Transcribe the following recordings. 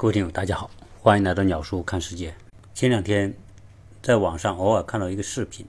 各位听友，大家好，欢迎来到鸟叔看世界。前两天在网上偶尔看到一个视频，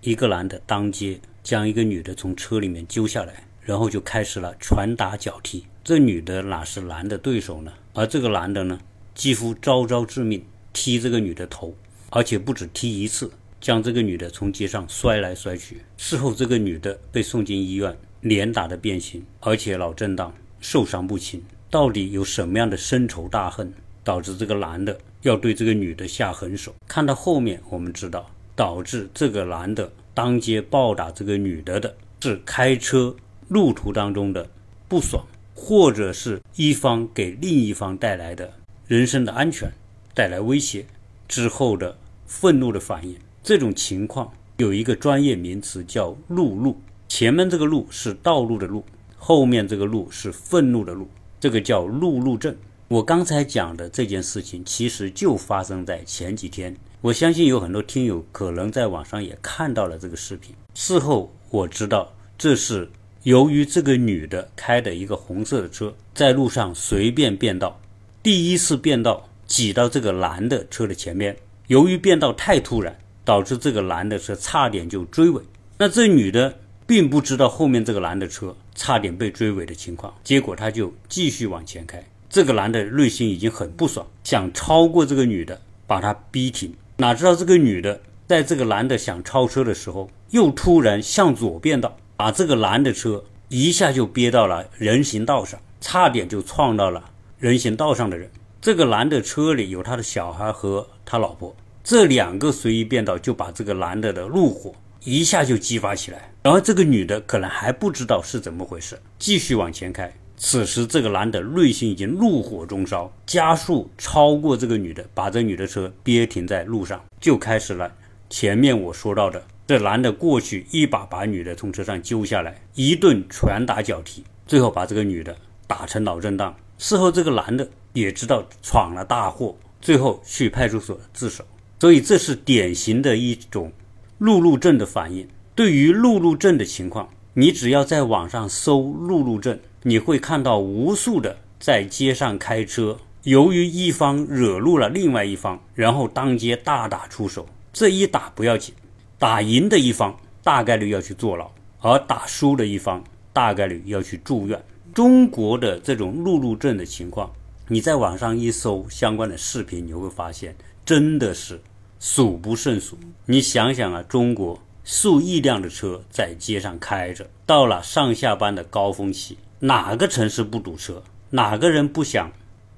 一个男的当街将一个女的从车里面揪下来，然后就开始了拳打脚踢。这女的哪是男的对手呢？而这个男的呢，几乎招招致命，踢这个女的头，而且不止踢一次，将这个女的从街上摔来摔去。事后，这个女的被送进医院，脸打得变形，而且脑震荡，受伤不轻。到底有什么样的深仇大恨，导致这个男的要对这个女的下狠手？看到后面，我们知道，导致这个男的当街暴打这个女的的是开车路途当中的不爽，或者是一方给另一方带来的人身的安全带来威胁之后的愤怒的反应。这种情况有一个专业名词叫“路怒”，前面这个“路”是道路的“路”，后面这个“路”是愤怒的“路”。这个叫路怒症。我刚才讲的这件事情，其实就发生在前几天。我相信有很多听友可能在网上也看到了这个视频。事后我知道，这是由于这个女的开的一个红色的车，在路上随便变道，第一次变道挤到这个男的车的前面。由于变道太突然，导致这个男的车差点就追尾。那这女的。并不知道后面这个男的车差点被追尾的情况，结果他就继续往前开。这个男的内心已经很不爽，想超过这个女的，把她逼停。哪知道这个女的在这个男的想超车的时候，又突然向左变道，把这个男的车一下就憋到了人行道上，差点就撞到了人行道上的人。这个男的车里有他的小孩和他老婆，这两个随意变道就把这个男的的怒火。一下就激发起来，然后这个女的可能还不知道是怎么回事，继续往前开。此时这个男的内心已经怒火中烧，加速超过这个女的，把这女的车憋停在路上，就开始了前面我说到的，这男的过去一把把女的从车上揪下来，一顿拳打脚踢，最后把这个女的打成脑震荡。事后这个男的也知道闯了大祸，最后去派出所自首。所以这是典型的一种。路怒症的反应，对于路怒症的情况，你只要在网上搜路怒症，你会看到无数的在街上开车，由于一方惹怒了另外一方，然后当街大打出手。这一打不要紧，打赢的一方大概率要去坐牢，而打输的一方大概率要去住院。中国的这种路怒症的情况，你在网上一搜相关的视频，你会发现真的是。数不胜数，你想想啊，中国数亿辆的车在街上开着，到了上下班的高峰期，哪个城市不堵车？哪个人不想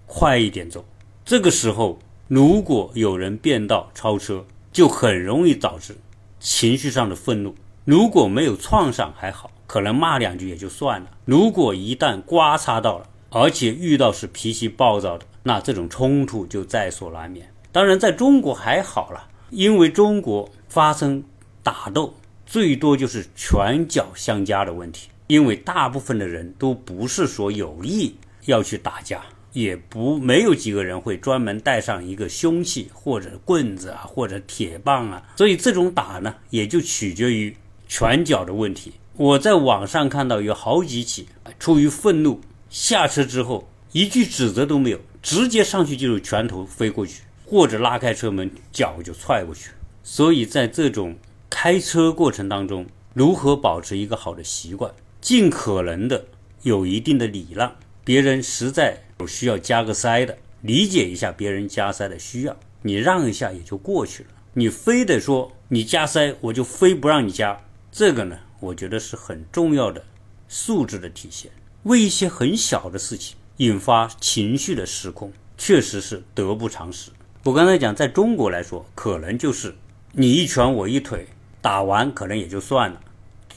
快一点走？这个时候，如果有人变道超车，就很容易导致情绪上的愤怒。如果没有撞上还好，可能骂两句也就算了。如果一旦刮擦到了，而且遇到是脾气暴躁的，那这种冲突就在所难免。当然，在中国还好了，因为中国发生打斗最多就是拳脚相加的问题。因为大部分的人都不是说有意要去打架，也不没有几个人会专门带上一个凶器或者棍子啊，或者铁棒啊。所以这种打呢，也就取决于拳脚的问题。我在网上看到有好几起，出于愤怒下车之后一句指责都没有，直接上去就是拳头飞过去。或者拉开车门，脚就踹过去。所以在这种开车过程当中，如何保持一个好的习惯，尽可能的有一定的礼让。别人实在有需要加个塞的，理解一下别人加塞的需要，你让一下也就过去了。你非得说你加塞，我就非不让你加，这个呢，我觉得是很重要的素质的体现。为一些很小的事情引发情绪的失控，确实是得不偿失。我刚才讲，在中国来说，可能就是你一拳我一腿打完，可能也就算了，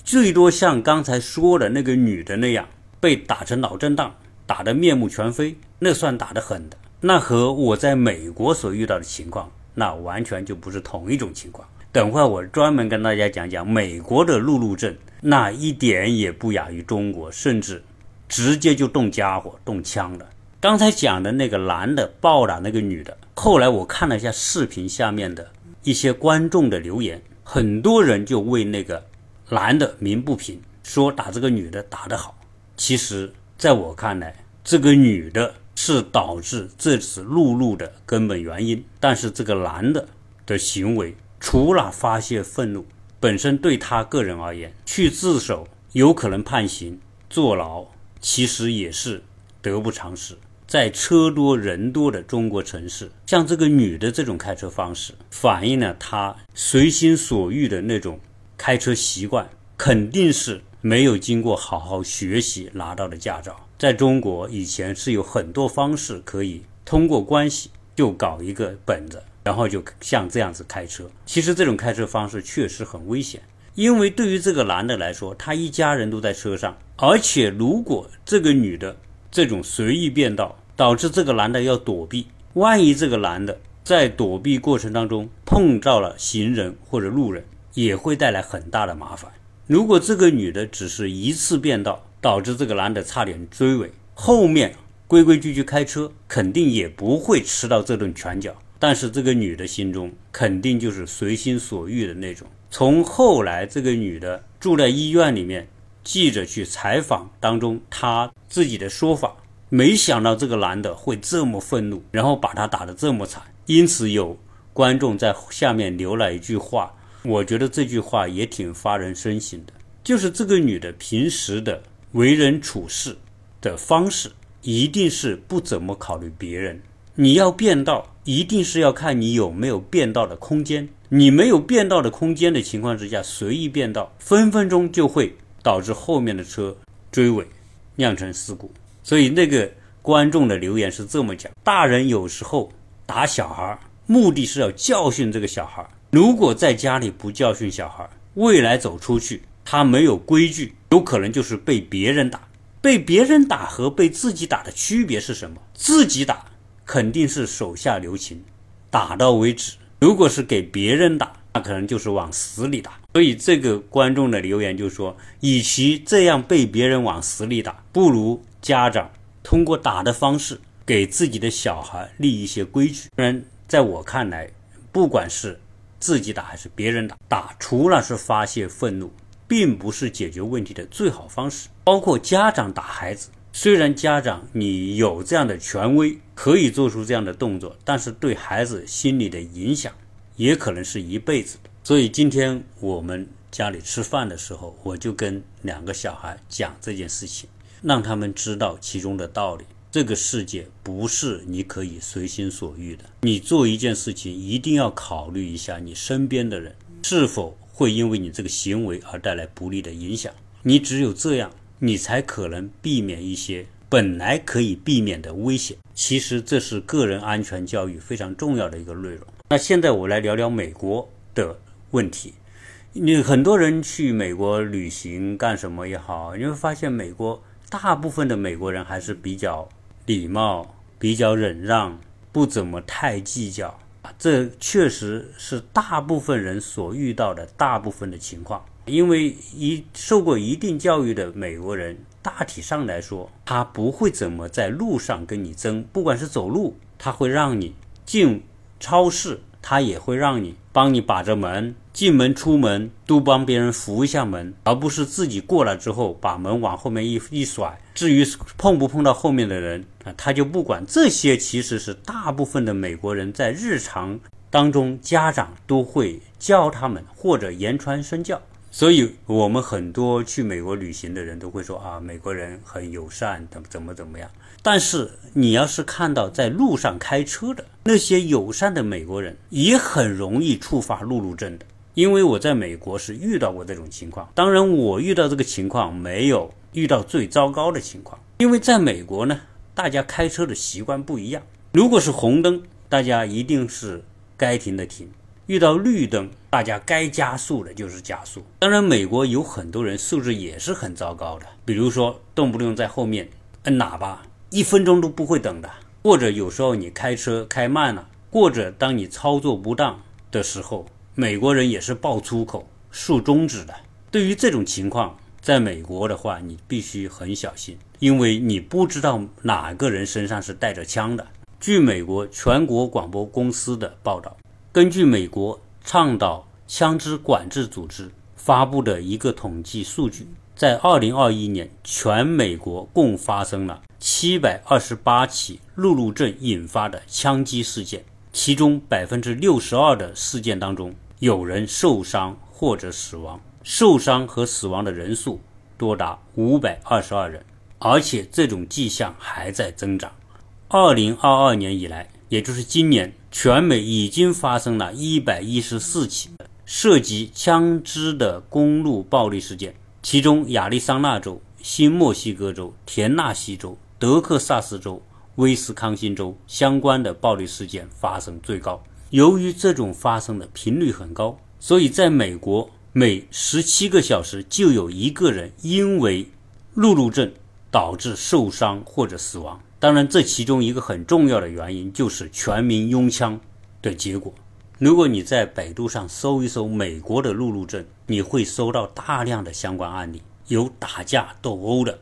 最多像刚才说的那个女的那样，被打成脑震荡，打得面目全非，那算打得狠的。那和我在美国所遇到的情况，那完全就不是同一种情况。等会我专门跟大家讲讲美国的路怒症，那一点也不亚于中国，甚至直接就动家伙、动枪了。刚才讲的那个男的暴打那个女的，后来我看了一下视频下面的一些观众的留言，很多人就为那个男的鸣不平，说打这个女的打得好。其实，在我看来，这个女的是导致这次路怒的根本原因。但是这个男的的行为，除了发泄愤怒，本身对他个人而言，去自首有可能判刑、坐牢，其实也是得不偿失。在车多人多的中国城市，像这个女的这种开车方式，反映了她随心所欲的那种开车习惯，肯定是没有经过好好学习拿到的驾照。在中国以前是有很多方式可以通过关系就搞一个本子，然后就像这样子开车。其实这种开车方式确实很危险，因为对于这个男的来说，他一家人都在车上，而且如果这个女的这种随意变道，导致这个男的要躲避，万一这个男的在躲避过程当中碰到了行人或者路人，也会带来很大的麻烦。如果这个女的只是一次变道，导致这个男的差点追尾，后面规规矩矩开车，肯定也不会吃到这顿拳脚。但是这个女的心中肯定就是随心所欲的那种。从后来这个女的住在医院里面，记者去采访当中，她自己的说法。没想到这个男的会这么愤怒，然后把他打得这么惨。因此有观众在下面留了一句话，我觉得这句话也挺发人深省的，就是这个女的平时的为人处事的方式，一定是不怎么考虑别人。你要变道，一定是要看你有没有变道的空间。你没有变道的空间的情况之下，随意变道，分分钟就会导致后面的车追尾，酿成事故。所以那个观众的留言是这么讲：大人有时候打小孩，目的是要教训这个小孩。如果在家里不教训小孩，未来走出去，他没有规矩，有可能就是被别人打。被别人打和被自己打的区别是什么？自己打肯定是手下留情，打到为止。如果是给别人打，那可能就是往死里打。所以这个观众的留言就说：与其这样被别人往死里打，不如。家长通过打的方式给自己的小孩立一些规矩。当然，在我看来，不管是自己打还是别人打，打除了是发泄愤怒，并不是解决问题的最好方式。包括家长打孩子，虽然家长你有这样的权威，可以做出这样的动作，但是对孩子心理的影响也可能是一辈子的。所以今天我们家里吃饭的时候，我就跟两个小孩讲这件事情。让他们知道其中的道理。这个世界不是你可以随心所欲的。你做一件事情，一定要考虑一下你身边的人是否会因为你这个行为而带来不利的影响。你只有这样，你才可能避免一些本来可以避免的危险。其实这是个人安全教育非常重要的一个内容。那现在我来聊聊美国的问题。你很多人去美国旅行干什么也好，你会发现美国。大部分的美国人还是比较礼貌、比较忍让，不怎么太计较。这确实是大部分人所遇到的大部分的情况。因为一受过一定教育的美国人，大体上来说，他不会怎么在路上跟你争。不管是走路，他会让你进超市，他也会让你帮你把着门。进门出门都帮别人扶一下门，而不是自己过来之后把门往后面一一甩。至于碰不碰到后面的人啊，他就不管。这些其实是大部分的美国人在日常当中，家长都会教他们或者言传身教。所以，我们很多去美国旅行的人都会说啊，美国人很友善，怎么怎么怎么样。但是，你要是看到在路上开车的那些友善的美国人，也很容易触发路怒症的。因为我在美国是遇到过这种情况，当然我遇到这个情况没有遇到最糟糕的情况，因为在美国呢，大家开车的习惯不一样。如果是红灯，大家一定是该停的停；遇到绿灯，大家该加速的就是加速。当然，美国有很多人素质也是很糟糕的，比如说动不动在后面摁喇叭，一分钟都不会等的；或者有时候你开车开慢了，或者当你操作不当的时候。美国人也是爆粗口、竖中指的。对于这种情况，在美国的话，你必须很小心，因为你不知道哪个人身上是带着枪的。据美国全国广播公司的报道，根据美国倡导枪支管制组织发布的一个统计数据，在二零二一年，全美国共发生了七百二十八起路怒症引发的枪击事件，其中百分之六十二的事件当中有人受伤或者死亡，受伤和死亡的人数多达五百二十二人，而且这种迹象还在增长。二零二二年以来，也就是今年，全美已经发生了一百一十四起涉及枪支的公路暴力事件。其中，亚利桑那州、新墨西哥州、田纳西州、德克萨斯州、威斯康星州相关的暴力事件发生最高。由于这种发生的频率很高，所以在美国每十七个小时就有一个人因为路怒症导致受伤或者死亡。当然，这其中一个很重要的原因就是全民拥枪的结果。如果你在百度上搜一搜美国的路怒症，你会搜到大量的相关案例，有打架斗殴的，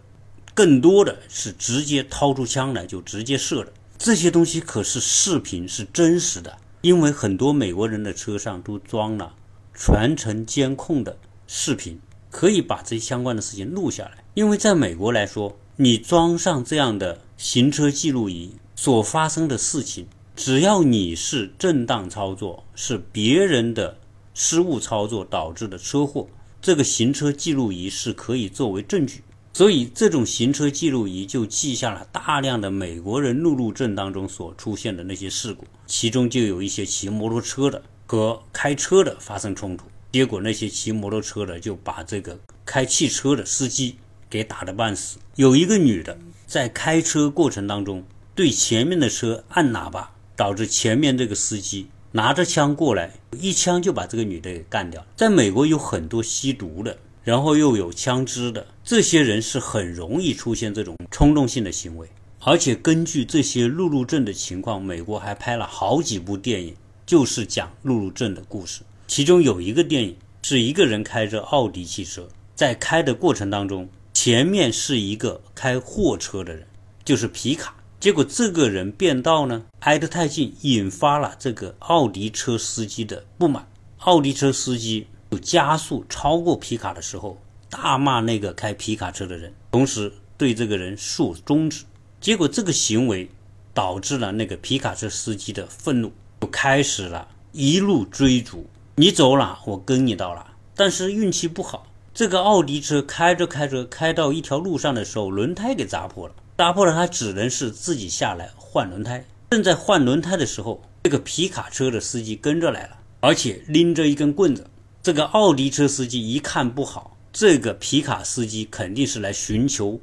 更多的是直接掏出枪来就直接射的。这些东西可是视频，是真实的，因为很多美国人的车上都装了全程监控的视频，可以把这些相关的事情录下来。因为在美国来说，你装上这样的行车记录仪，所发生的事情。只要你是正当操作，是别人的失误操作导致的车祸，这个行车记录仪是可以作为证据。所以，这种行车记录仪就记下了大量的美国人路怒症当中所出现的那些事故，其中就有一些骑摩托车的和开车的发生冲突，结果那些骑摩托车的就把这个开汽车的司机给打得半死。有一个女的在开车过程当中对前面的车按喇叭。导致前面这个司机拿着枪过来，一枪就把这个女的给干掉了。在美国有很多吸毒的，然后又有枪支的，这些人是很容易出现这种冲动性的行为。而且根据这些路怒症的情况，美国还拍了好几部电影，就是讲路怒症的故事。其中有一个电影是一个人开着奥迪汽车，在开的过程当中，前面是一个开货车的人，就是皮卡。结果这个人变道呢，挨得太近，引发了这个奥迪车司机的不满。奥迪车司机就加速超过皮卡的时候，大骂那个开皮卡车的人，同时对这个人竖中指。结果这个行为导致了那个皮卡车司机的愤怒，就开始了一路追逐。你走了，我跟你到了。但是运气不好，这个奥迪车开着开着，开到一条路上的时候，轮胎给砸破了。砸破了，他只能是自己下来换轮胎。正在换轮胎的时候，这个皮卡车的司机跟着来了，而且拎着一根棍子。这个奥迪车司机一看不好，这个皮卡司机肯定是来寻求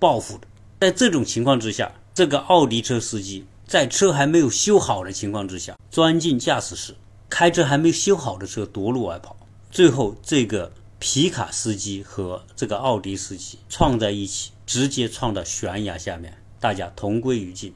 报复的。在这种情况之下，这个奥迪车司机在车还没有修好的情况之下，钻进驾驶室，开着还没修好的车夺路而跑。最后，这个皮卡司机和这个奥迪司机撞在一起。直接撞到悬崖下面，大家同归于尽。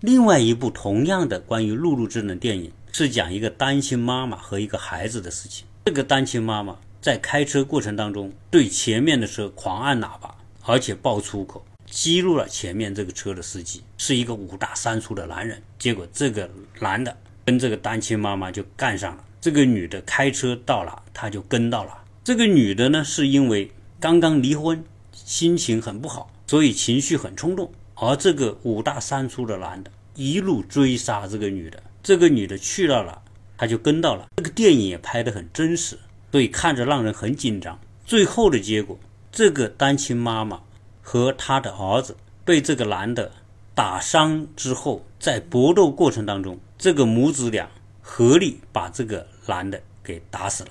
另外一部同样的关于路怒症的电影，是讲一个单亲妈妈和一个孩子的事情。这个单亲妈妈在开车过程当中，对前面的车狂按喇叭，而且爆粗口，激怒了前面这个车的司机，是一个五大三粗的男人。结果这个男的跟这个单亲妈妈就干上了。这个女的开车到了，他就跟到了。这个女的呢，是因为刚刚离婚，心情很不好。所以情绪很冲动，而这个五大三粗的男的一路追杀这个女的，这个女的去到了，他就跟到了。这个电影也拍得很真实，所以看着让人很紧张。最后的结果，这个单亲妈妈和她的儿子被这个男的打伤之后，在搏斗过程当中，这个母子俩合力把这个男的给打死了。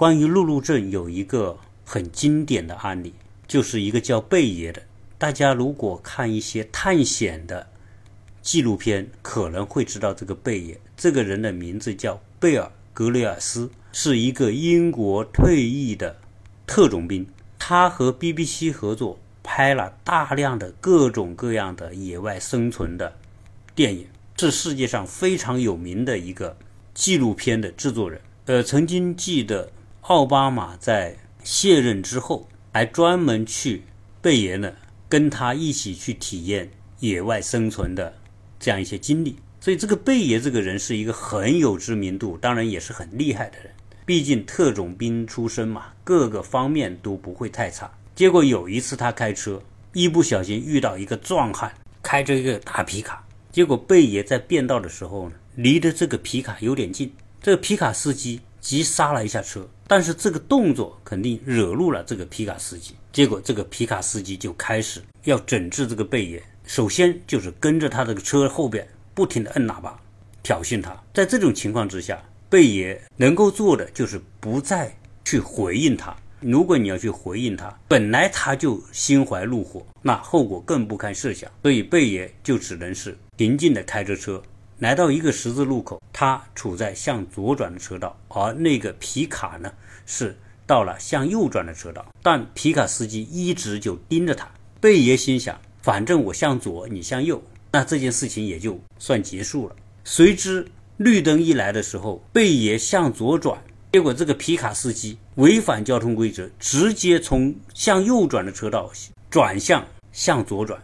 关于路怒症有一个很经典的案例，就是一个叫贝爷的。大家如果看一些探险的纪录片，可能会知道这个贝爷。这个人的名字叫贝尔格雷尔斯，是一个英国退役的特种兵。他和 BBC 合作拍了大量的各种各样的野外生存的电影，是世界上非常有名的一个纪录片的制作人。呃，曾经记得奥巴马在卸任之后，还专门去贝爷呢。跟他一起去体验野外生存的这样一些经历，所以这个贝爷这个人是一个很有知名度，当然也是很厉害的人。毕竟特种兵出身嘛，各个方面都不会太差。结果有一次他开车，一不小心遇到一个壮汉开着一个大皮卡，结果贝爷在变道的时候呢，离的这个皮卡有点近，这个皮卡司机急刹了一下车，但是这个动作肯定惹怒了这个皮卡司机，结果这个皮卡司机就开始要整治这个贝爷，首先就是跟着他这个车后边不停的摁喇叭，挑衅他，在这种情况之下。贝爷能够做的就是不再去回应他。如果你要去回应他，本来他就心怀怒火，那后果更不堪设想。所以贝爷就只能是平静地开着车，来到一个十字路口，他处在向左转的车道，而那个皮卡呢是到了向右转的车道。但皮卡司机一直就盯着他。贝爷心想，反正我向左，你向右，那这件事情也就算结束了。谁知。绿灯一来的时候，贝爷向左转，结果这个皮卡司机违反交通规则，直接从向右转的车道转向向左转，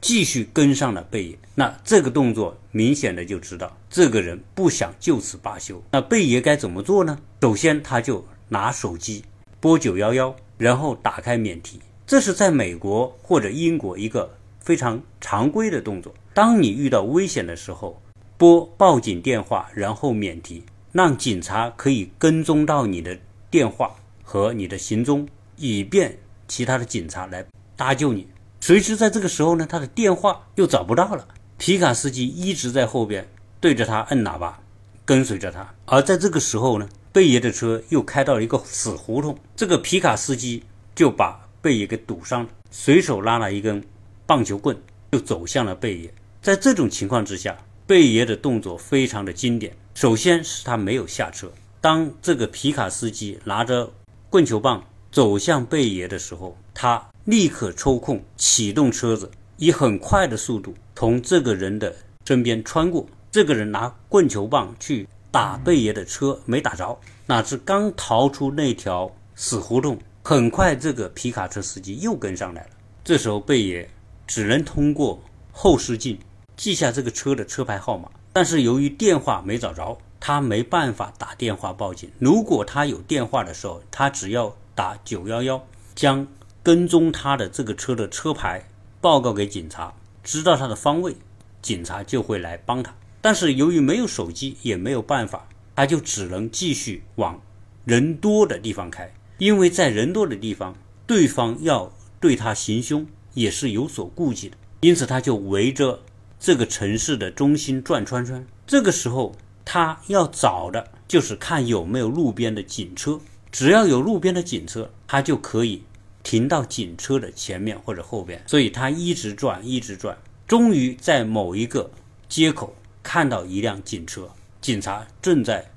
继续跟上了贝爷。那这个动作明显的就知道这个人不想就此罢休。那贝爷该怎么做呢？首先他就拿手机拨九幺幺，然后打开免提。这是在美国或者英国一个非常常规的动作。当你遇到危险的时候。拨报警电话，然后免提，让警察可以跟踪到你的电话和你的行踪，以便其他的警察来搭救你。谁知在这个时候呢，他的电话又找不到了。皮卡司机一直在后边对着他摁喇叭，跟随着他。而在这个时候呢，贝爷的车又开到了一个死胡同，这个皮卡司机就把贝爷给堵上了，随手拉了一根棒球棍，就走向了贝爷。在这种情况之下。贝爷的动作非常的经典。首先是他没有下车。当这个皮卡司机拿着棍球棒走向贝爷的时候，他立刻抽空启动车子，以很快的速度从这个人的身边穿过。这个人拿棍球棒去打贝爷的车，没打着，哪知刚逃出那条死胡同，很快这个皮卡车司机又跟上来了。这时候贝爷只能通过后视镜。记下这个车的车牌号码，但是由于电话没找着，他没办法打电话报警。如果他有电话的时候，他只要打九幺幺，将跟踪他的这个车的车牌报告给警察，知道他的方位，警察就会来帮他。但是由于没有手机，也没有办法，他就只能继续往人多的地方开，因为在人多的地方，对方要对他行凶也是有所顾忌的，因此他就围着。这个城市的中心转圈圈，这个时候他要找的就是看有没有路边的警车，只要有路边的警车，他就可以停到警车的前面或者后边。所以他一直转，一直转，终于在某一个街口看到一辆警车，警察正在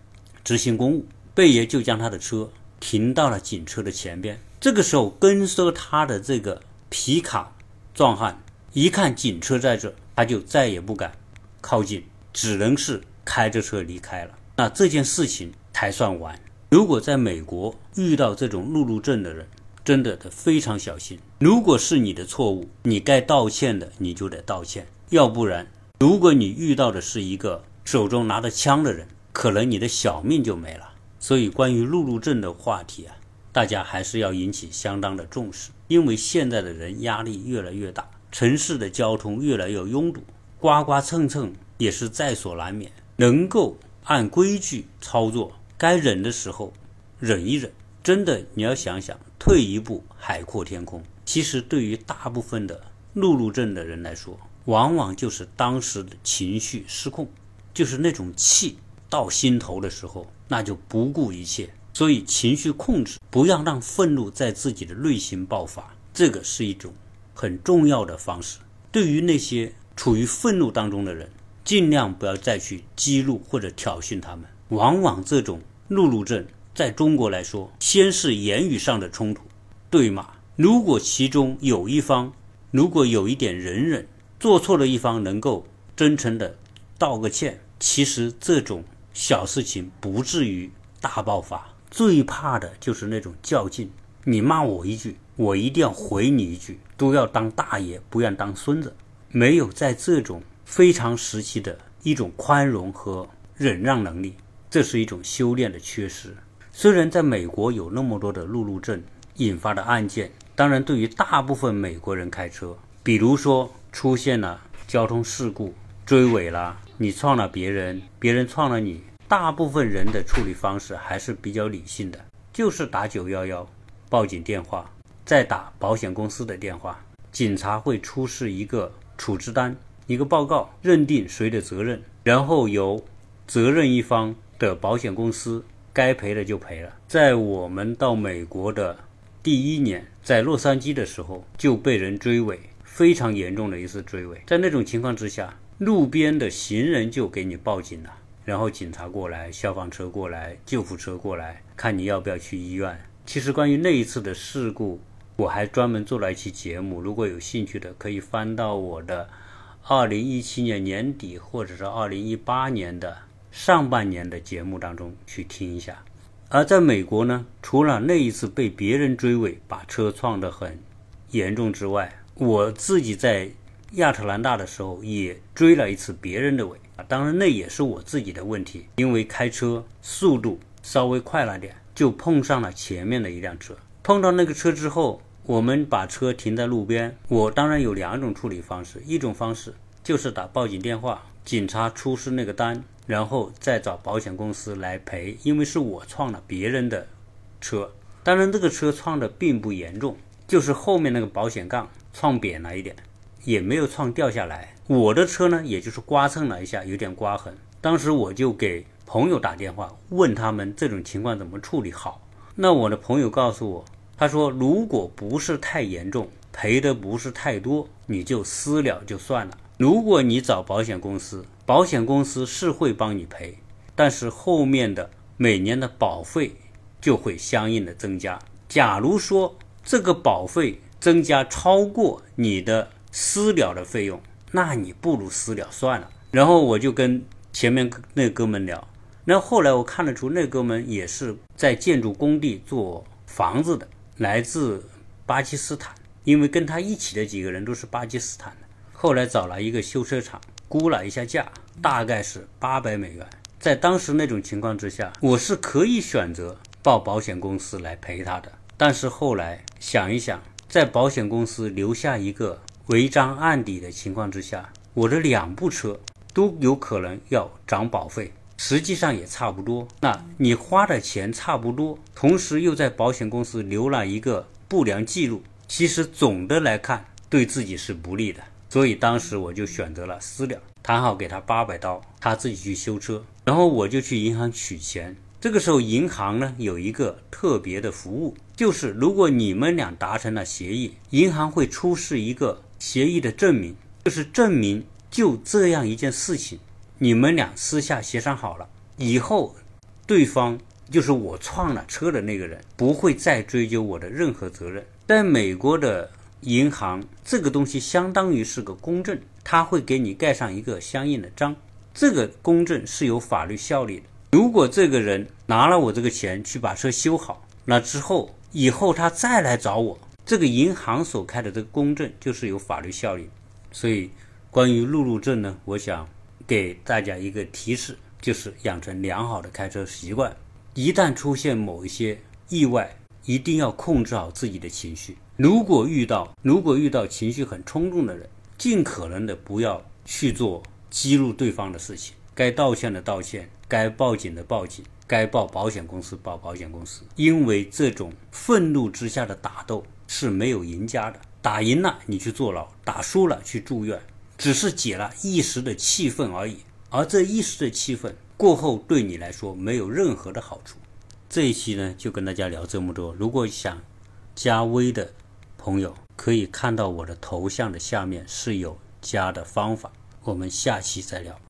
执行公务，贝爷就将他的车停到了警车的前边。这个时候跟车他的这个皮卡壮汉一看警车在这。他就再也不敢靠近，只能是开着车离开了。那这件事情才算完。如果在美国遇到这种路怒症的人，真的得非常小心。如果是你的错误，你该道歉的你就得道歉，要不然，如果你遇到的是一个手中拿着枪的人，可能你的小命就没了。所以，关于路怒症的话题啊，大家还是要引起相当的重视，因为现在的人压力越来越大。城市的交通越来越拥堵，刮刮蹭蹭也是在所难免。能够按规矩操作，该忍的时候忍一忍。真的，你要想想，退一步海阔天空。其实，对于大部分的路怒症的人来说，往往就是当时的情绪失控，就是那种气到心头的时候，那就不顾一切。所以，情绪控制，不要让愤怒在自己的内心爆发，这个是一种。很重要的方式，对于那些处于愤怒当中的人，尽量不要再去激怒或者挑衅他们。往往这种怒怒症，在中国来说，先是言语上的冲突，对骂。如果其中有一方，如果有一点忍忍，做错的一方能够真诚的道个歉，其实这种小事情不至于大爆发。最怕的就是那种较劲，你骂我一句。我一定要回你一句，都要当大爷，不愿当孙子。没有在这种非常时期的一种宽容和忍让能力，这是一种修炼的缺失。虽然在美国有那么多的路怒症引发的案件当然，对于大部分美国人开车，比如说出现了交通事故、追尾了，你撞了别人，别人撞了你，大部分人的处理方式还是比较理性的，就是打九幺幺报警电话，再打保险公司的电话，警察会出示一个处置单、一个报告，认定谁的责任，然后由责任一方的保险公司。该赔的就赔了。在我们到美国的第一年，在洛杉矶的时候就被人追尾，非常严重的一次追尾。在那种情况之下，路边的行人就给你报警了，然后警察过来，消防车过来，救护车过来，看你要不要去医院。其实关于那一次的事故，我还专门做了一期节目，如果有兴趣的可以翻到我的二零一七年年底或者是二零一八年的。上半年的节目当中去听一下，而在美国呢，除了那一次被别人追尾把车撞得很严重之外，我自己在亚特兰大的时候也追了一次别人的尾。啊，当然那也是我自己的问题，因为开车速度稍微快了点，就碰上了前面的一辆车。碰到那个车之后，我们把车停在路边，我当然有两种处理方式，一种方式就是打报警电话，警察出示那个单。然后再找保险公司来赔，因为是我撞了别人的车。当然，这个车撞的并不严重，就是后面那个保险杠撞扁了一点，也没有撞掉下来。我的车呢，也就是刮蹭了一下，有点刮痕。当时我就给朋友打电话，问他们这种情况怎么处理好。那我的朋友告诉我，他说如果不是太严重，赔的不是太多，你就私了就算了。如果你找保险公司，保险公司是会帮你赔，但是后面的每年的保费就会相应的增加。假如说这个保费增加超过你的私了的费用，那你不如私了算了。然后我就跟前面那哥们聊，那后来我看得出那哥们也是在建筑工地做房子的，来自巴基斯坦，因为跟他一起的几个人都是巴基斯坦的。后来找了一个修车厂，估了一下价，大概是八百美元。在当时那种情况之下，我是可以选择报保险公司来赔他的。但是后来想一想，在保险公司留下一个违章案底的情况之下，我的两部车都有可能要涨保费，实际上也差不多。那你花的钱差不多，同时又在保险公司留了一个不良记录，其实总的来看对自己是不利的。所以当时我就选择了私了，谈好给他八百刀，他自己去修车，然后我就去银行取钱。这个时候银行呢有一个特别的服务，就是如果你们俩达成了协议，银行会出示一个协议的证明，就是证明就这样一件事情，你们俩私下协商好了，以后对方就是我撞了车的那个人，不会再追究我的任何责任。在美国的。银行这个东西相当于是个公证，他会给你盖上一个相应的章，这个公证是有法律效力的。如果这个人拿了我这个钱去把车修好，那之后以后他再来找我，这个银行所开的这个公证就是有法律效力。所以，关于路怒症呢，我想给大家一个提示，就是养成良好的开车习惯。一旦出现某一些意外，一定要控制好自己的情绪。如果遇到如果遇到情绪很冲动的人，尽可能的不要去做激怒对方的事情。该道歉的道歉，该报警的报警，该报保险公司报保险公司。因为这种愤怒之下的打斗是没有赢家的，打赢了你去坐牢，打输了去住院，只是解了一时的气愤而已。而这一时的气愤过后，对你来说没有任何的好处。这一期呢，就跟大家聊这么多。如果想加微的。朋友可以看到我的头像的下面是有加的方法，我们下期再聊。